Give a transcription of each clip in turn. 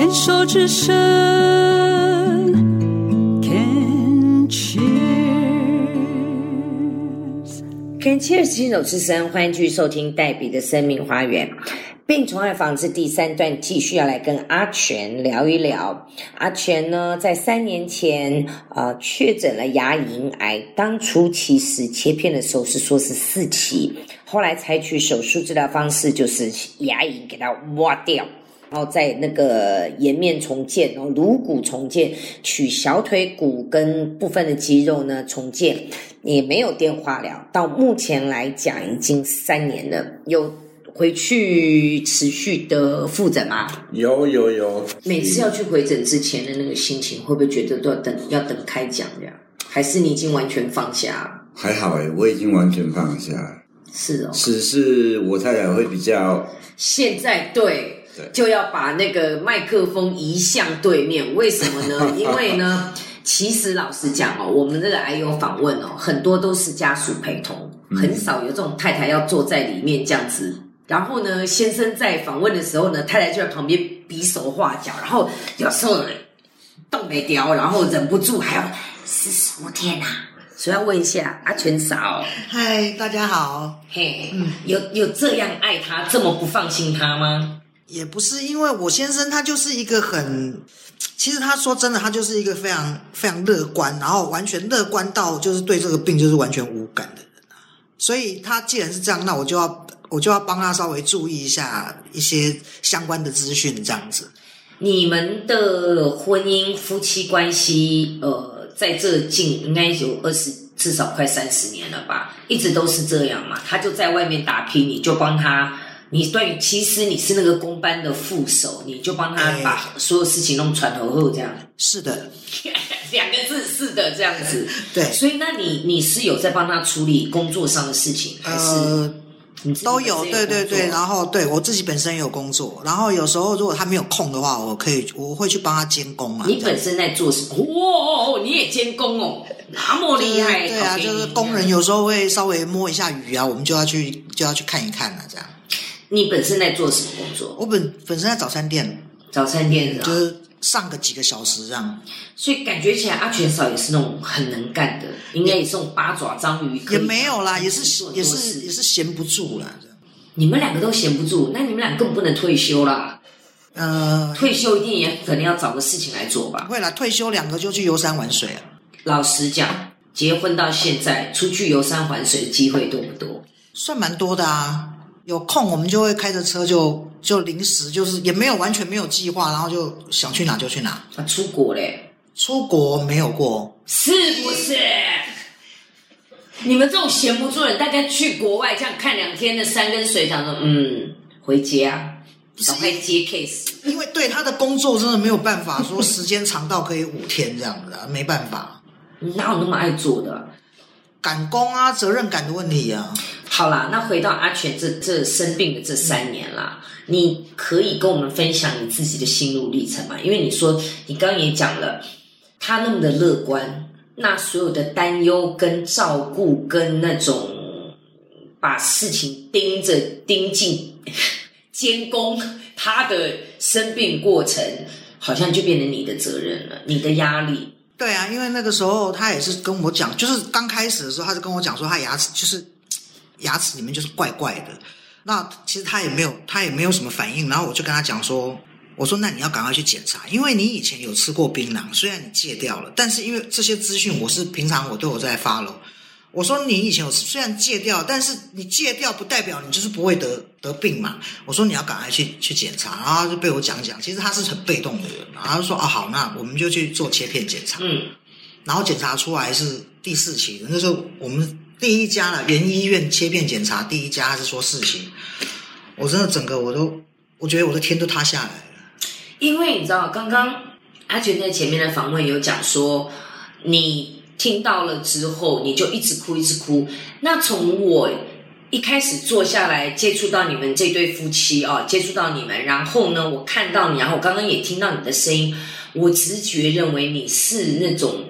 牵手之声，Can cheers。Can Cheers 牵手之声，欢迎继续收听黛比的生命花园。病虫害防治第三段继续要来跟阿全聊一聊。阿全呢，在三年前呃确诊了牙龈癌，当初其实切片的时候是说是四期，后来采取手术治疗方式，就是牙龈给它挖掉。然后在那个颜面重建，然后颅骨重建，取小腿骨跟部分的肌肉呢重建，也没有电化疗。到目前来讲，已经三年了，有回去持续的复诊吗？有有有，每次要去回诊之前的那个心情，会不会觉得都要等要等开奖这样？还是你已经完全放下了？还好哎，我已经完全放下了。是哦，只是我太太会比较，现在对对就要把那个麦克风移向对面，为什么呢？因为呢，其实老实讲哦，我们这个癌友访问哦，很多都是家属陪同，很少有这种太太要坐在里面这样子。然后呢，先生在访问的时候呢，太太就在旁边比手画脚，然后有时候动没掉，然后忍不住还要四十五天呐、所以要问一下阿全嫂，嗨，大家好。嘿，嗯有有这样爱他，这么不放心他吗？也不是因为我先生他就是一个很，其实他说真的，他就是一个非常非常乐观，然后完全乐观到就是对这个病就是完全无感的人啊。所以他既然是这样，那我就要我就要帮他稍微注意一下一些相关的资讯，这样子。你们的婚姻夫妻关系，呃，在这近应该有二十，至少快三十年了吧，一直都是这样嘛。他就在外面打拼，你就帮他。你对，其实你是那个工班的副手，你就帮他哎把所有事情弄传头后，这样。是的，两个字是的，这样子。对所以，那你你是有在帮他处理工作上的事情，还是都有，对对对。然后对我自己本身也有工作，然后有时候如果他没有空的话，我可以我会去帮他监工啊。你本身在做什么？哇，你也监工哦，那么厉害！对啊，就是工人有时候会稍微摸一下鱼啊，我们就要去就要去看一看啊，这样。你本身在做什么工作？我本本身在早餐店，早餐店的、啊，就是上个几个小时这样，所以感觉起来阿全嫂也是那种很能干的，应该也是那种八爪章鱼，也没有啦，也是也是也是闲不住啦。你们两个都闲不住，那你们俩更不能退休啦。呃，退休一定也可能要找个事情来做吧不。会啦，退休两个就去游山玩水啊，老实讲，结婚到现在，出去游山玩水的机会多不多？算蛮多的啊。有空我们就会开着车就就临时就是也没有完全没有计划，然后就想去哪就去哪。啊，出国嘞，出国没有过，是不是？你们这种闲不住人，大概去国外这样看两天的山跟水，想说嗯，回家，赶快接 case。因为对他的工作真的没有办法说时间长到可以五天这样子啊，没办法。哪有那么爱做的啊、赶工啊，责任感的问题啊。好啦，那回到阿全这这生病的这三年啦，你可以跟我们分享你自己的心路历程吗？因为你说你刚也讲了，他那么的乐观，那所有的担忧跟照顾跟那种把事情盯着盯进监工他的生病过程，好像就变成你的责任了，你的压力。对啊，因为那个时候他也是跟我讲，就是刚开始的时候，他就跟我讲说他牙齿就是牙齿里面就是怪怪的。那其实他也没有他也没有什么反应，然后我就跟他讲说，我说那你要赶快去检查，因为你以前有吃过槟榔，虽然你戒掉了，但是因为这些资讯我是平常我都有在 follow。我说你以前有虽然戒掉，但是你戒掉不代表你就是不会得得病嘛。我说你要赶快去去检查，然后他就被我讲讲，其实他是很被动的人，然后他就说啊好，那我们就去做切片检查。嗯，然后检查出来是第四期的，那时候我们第一家了，原医院切片检查第一家是说四期，我真的整个我都，我觉得我的天都塌下来了。因为你知道，刚刚阿全在前面的访问有讲说，你听到了之后，你就一直哭，一直哭。那从我一开始坐下来接触到你们这对夫妻哦，接触到你们，然后呢，我看到你，然后我刚刚也听到你的声音，我直觉认为你是那种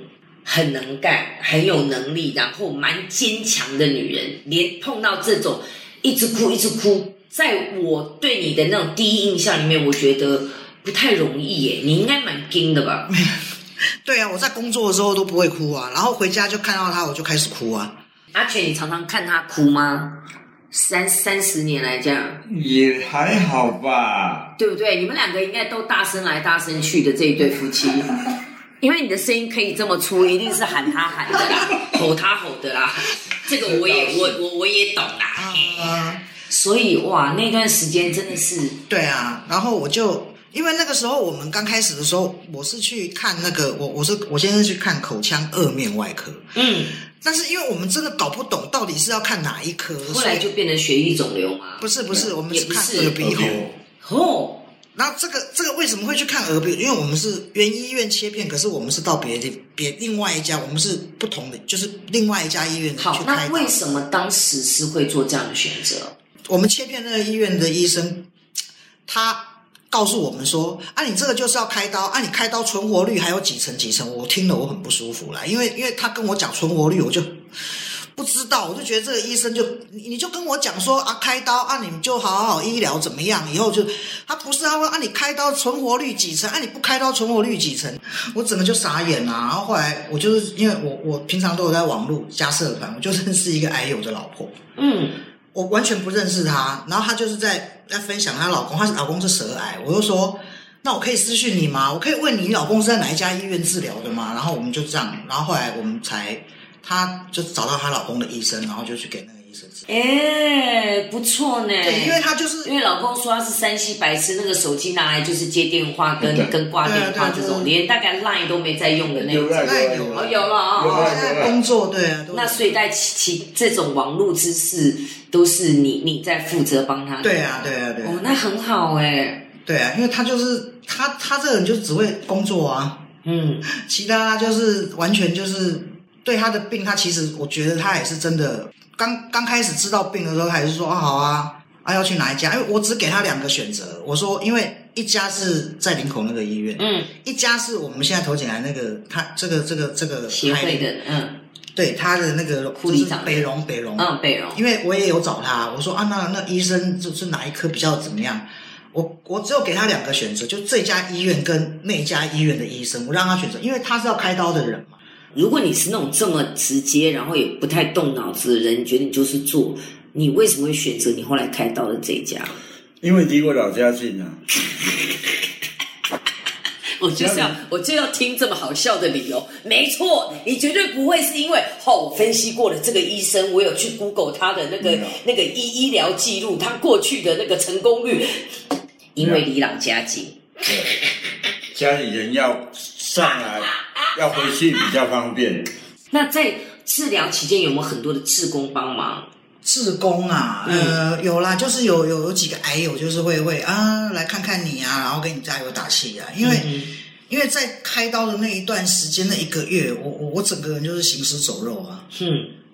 很能干、很有能力，然后蛮坚强的女人。连碰到这种一直哭、一直哭，在我对你的那种第一印象里面，我觉得不太容易耶，你应该蛮惊的吧？对啊，我在工作的时候都不会哭啊，然后回家就看到他我就开始哭啊。阿全，你常常看他哭吗？三三十年来这样，也还好吧。对不对？你们两个应该都大声来大声去的这一对夫妻，因为你的声音可以这么粗，一定是喊他喊的啦，吼他吼的啦。这个我也我我我也懂啦。啊，所以哇，那段时间真的是对啊，然后我就因为那个时候我们刚开始的时候，我是去看那个我我是我先是去看口腔颚面外科，嗯，但是因为我们真的搞不懂到底是要看哪一科，后来就变成血液肿瘤嘛。不是不是，我们是看耳鼻喉。哦，然后这个这个为什么会去看耳鼻？因为我们是原医院切片，可是我们是到别的别另外一家，我们是不同的，就是另外一家医院去好，开刀。那为什么当时是会做这样的选择？我们切片那个医院的医生，他告诉我们说：“啊，你这个就是要开刀，啊，你开刀存活率还有几成几成？”我听了我很不舒服啦，因为因为他跟我讲存活率，我就不知道，我就觉得这个医生就你就跟我讲说啊，开刀啊，你们就好好医疗怎么样？以后就他不是他说啊，你开刀存活率几成？啊，你不开刀存活率几成？我整个就傻眼啦、然后后来我就是因为我我平常都有在网络加社团，我就认识一个癌友的老婆。嗯，我完全不认识她，然后她就是在在分享她老公，她老公是舌癌，我就说，那我可以私讯你吗？我可以问你，你老公是在哪一家医院治疗的吗？然后我们就这样，然后后来我们才，她就找到她老公的医生，然后就去给那个医生治疗。哎，不错呢。对，因为她就是因为老公说他是山西白痴，那个手机拿来就是接电话跟跟挂电话这种，连大概 line 都没在用的那种。有有哦，有了啊、哦有在工作对啊，那所以在其其这种网络知识都是你你在负责帮他。对啊对啊对啊哦，那很好哎。对啊，因为他就是他他这个人就只会工作啊，嗯，其他就是完全就是对他的病，他其实我觉得他也是真的，刚刚开始知道病的时候，他还是说啊好啊啊要去哪一家？因为我只给他两个选择，我说因为一家是在林口那个医院，嗯，一家是我们现在投进来那个他这个这个这个协会的，嗯。对他的那个就是北荣北荣，嗯，北荣，因为我也有找他，我说啊，那那医生就是哪一科比较怎么样？我我只有给他两个选择，就这家医院跟那家医院的医生，我让他选择，因为他是要开刀的人。嘛。如果你是那种这么直接，然后也不太动脑子的人，你觉得你就是做，你为什么会选择你后来开刀的这一家？因为离我老家近啊。我就是要，我就要听这么好笑的理由。没错，你绝对不会是因为哦，我分析过了这个医生，我有去 Google 他的那个、那个医医疗记录，他过去的那个成功率，因为离老家近。对，家里人要上来，要回去比较方便。那在治疗期间有没有很多的志工帮忙？志工啊，呃，有啦，就是有有有几个癌友，就是会会啊来看看你啊，然后给你加油打气啊，因为、因为在开刀的那一段时间那一个月，我我我整个人就是行尸走肉啊，嗯，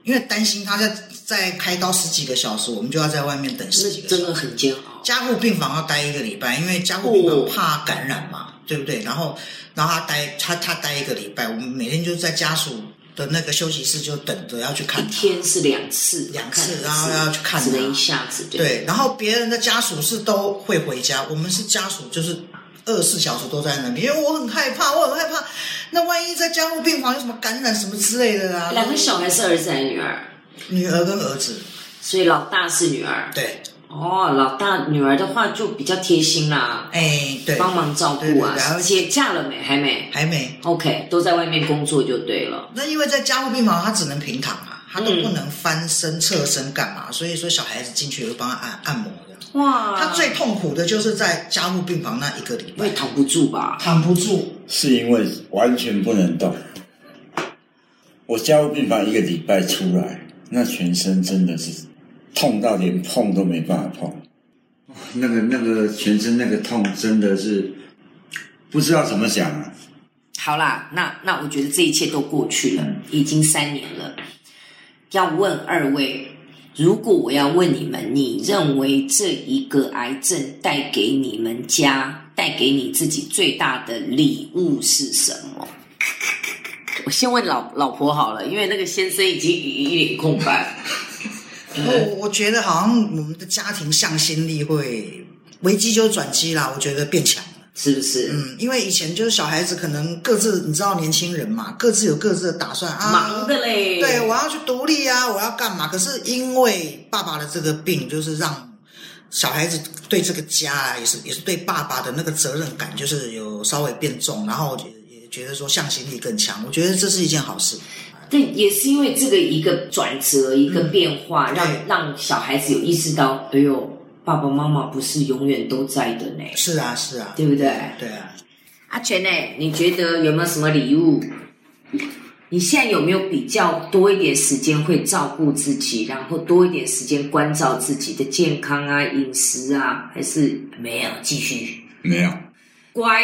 因为担心他在在开刀十几个小时，我们就要在外面等十几那真的个小时，很煎熬。加护病房要待一个礼拜，因为加护病哦房怕感染嘛，对不对？然后然后他待他他待一个礼拜，我们每天就在家属的那个休息室就等着要去看一。天是两次，两次然后要去看他只能一下子。对，对，然后别人的家属是都会回家，我们是家属就是二十四小时都在那边，因为我很害怕，我很害怕，那万一在加护病房有什么感染什么之类的啊？两个小孩是儿子还是女儿？女儿跟儿子，所以老大是女儿。对，哦，老大女儿的话就比较贴心啦，哎，对，帮忙照对顾啊对对然。后姐嫁了没？还没。还没。OK，都在外面工作就对了。那因为在加护病房，他只能平躺啊，他都嗯不能翻身、侧身干嘛，所以说小孩子进去也会帮他按按摩的。哇他最痛苦的就是在加护病房那一个礼拜，因为躺不住吧？躺不住。是因为完全不能动。我加护病房一个礼拜出来，那全身真的是痛到连碰都没办法碰。那个那个全身那个痛真的是不知道怎么讲啊。好啦，那那我觉得这一切都过去了，已经三年了。要问二位，如果我要问你们，你认为这一个癌症带给你们家、带给你自己最大的礼物是什么？我先问老老婆好了，因为那个先生已经一一脸空白。我我觉得好像我们的家庭向心力会危机就是转机啦，我觉得变强了。是不是？嗯，因为以前就是小孩子可能各自，你知道年轻人嘛，各自有各自的打算啊，忙的嘞，对，我要去独立啊，我要干嘛？可是因为爸爸的这个病，就是让小孩子对这个家啊，也是也是对爸爸的那个责任感，就是有稍微变重，然后也也觉得说向心力更强。我觉得这是一件好事。但也是因为这个一个转折，一个变化，让让小孩子有意识到，哎呦，爸爸妈妈不是永远都在的呢，是啊，是啊，对不对？对啊。阿全呢？你觉得有没有什么礼物？你现在有没有比较多一点时间会照顾自己，然后多一点时间关照自己的健康啊、饮食啊？还是没有？继续没有，乖，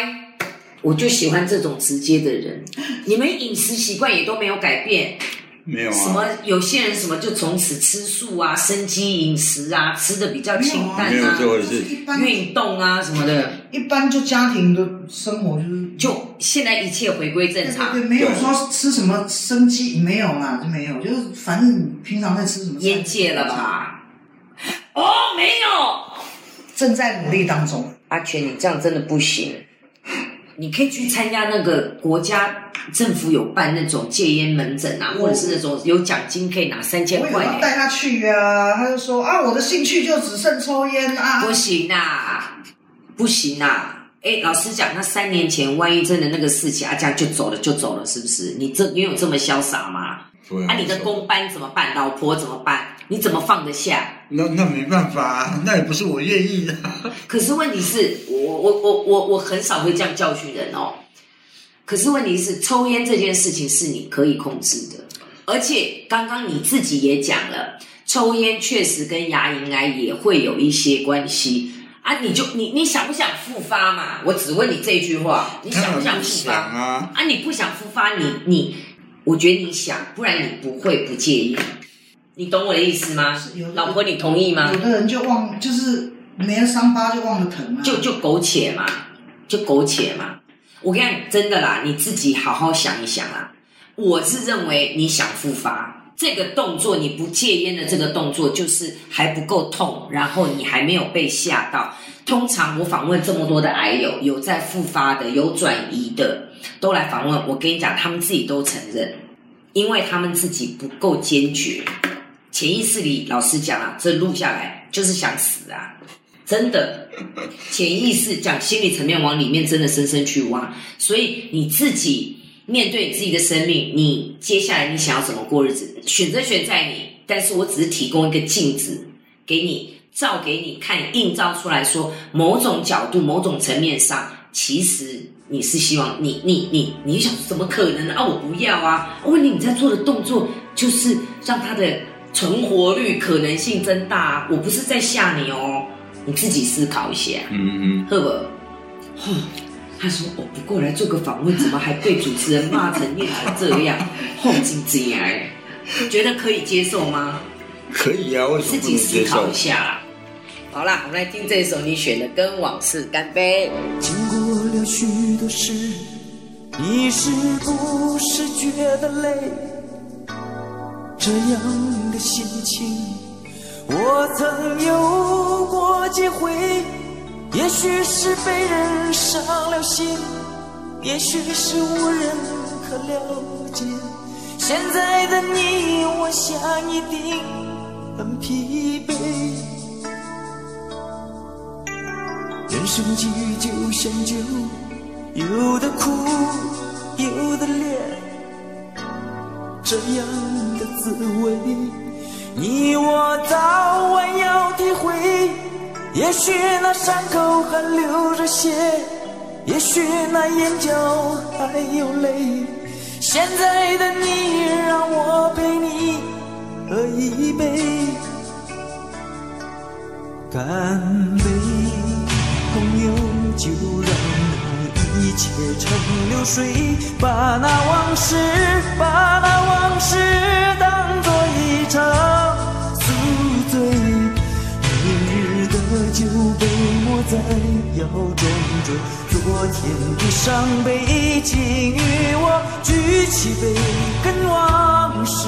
我就喜欢这种直接的人。你们饮食习惯也都没有改变，没有什么啊，有些人什么就从此吃素啊、生机饮食啊，吃的比较清淡没有啊，这回事。一般运动啊什么的，一般就家庭的生活就是就现在一切回归正常。对，没有说吃什么生鸡，没有啦，就没有，就是反正平常在吃什么菜烟戒了？吧？哦，没有，正在努力当中。阿全，你这样真的不行。你可以去参加那个国家政府有办那种戒烟门诊啊，或者是那种有奖金可以拿三千块的。要带他去啊、他就说啊，我的兴趣就只剩抽烟啊不。行啊，不行啊！哎，老实讲，那三年前万一真的那个事情，阿佳就走了就走了，是不是？你这你有这么潇洒吗？对啊，你的公班怎么办？老婆怎么办？你怎么放得下？那那没办法啊，那也不是我愿意的。可是问题是我我我我我很少会这样教训人哦。可是问题是，抽烟这件事情是你可以控制的，而且刚刚你自己也讲了，抽烟确实跟牙龈癌也会有一些关系啊。你就你你想不想复发嘛？我只问你这句话，你想不想复想发？啊？啊，你不想复发，你你，我觉得你想，不然你不会不介意。你懂我的意思吗老婆，你同意吗？有的人就忘，就是没了伤疤就忘了疼啊。就就苟且嘛，就苟且嘛。我跟你讲，真的啦，你自己好好想一想啊。我是认为你想复发这个动作，你不戒烟的这个动作，就是还不够痛，然后你还没有被吓到。通常我访问这么多的癌友，有在复发的，有转移的，都来访问。我跟你讲，他们自己都承认，因为他们自己不够坚决，潜意识里，老实讲啊，这录下来就是想死啊。真的，潜意识讲心理层面往里面真的深深去挖，所以你自己面对你自己的生命，你接下来你想要怎么过日子，选择权在你。但是我只是提供一个镜子给你，照给你看，映照出来说，某种角度、某种层面上，其实你是希望你你你你想怎么可能啊？我不要啊！问题你在做的动作就是让他的存活率可能性增大、啊，我不是在吓你哦。你自己思考一下，嗯赫伯。哦，他说我不过来做个访问，怎么还被主持人骂成念成这样？后紧紧哎，觉得可以接受吗？可以啊，为什自么不能接受己思考一？下啦。好啦，我们来听这首你选的《跟往事干杯》。经过了许多事，你是不是觉得累？这样的心情，我曾有过几回。也许是被人伤了心，也许是无人可了解。现在的你，我想一定很疲惫。人生际遇就像酒，有的苦，有的烈，这样的滋味，你我早晚要体会。也许那伤口还流着血，也许那眼角还有泪。现在的你，让我陪你喝一杯。干杯，朋友，就让一切成流水，把那往事，把那往事当作一场宿醉。明日的酒杯莫再摇装着昨天的伤悲，请与我举起杯，跟往事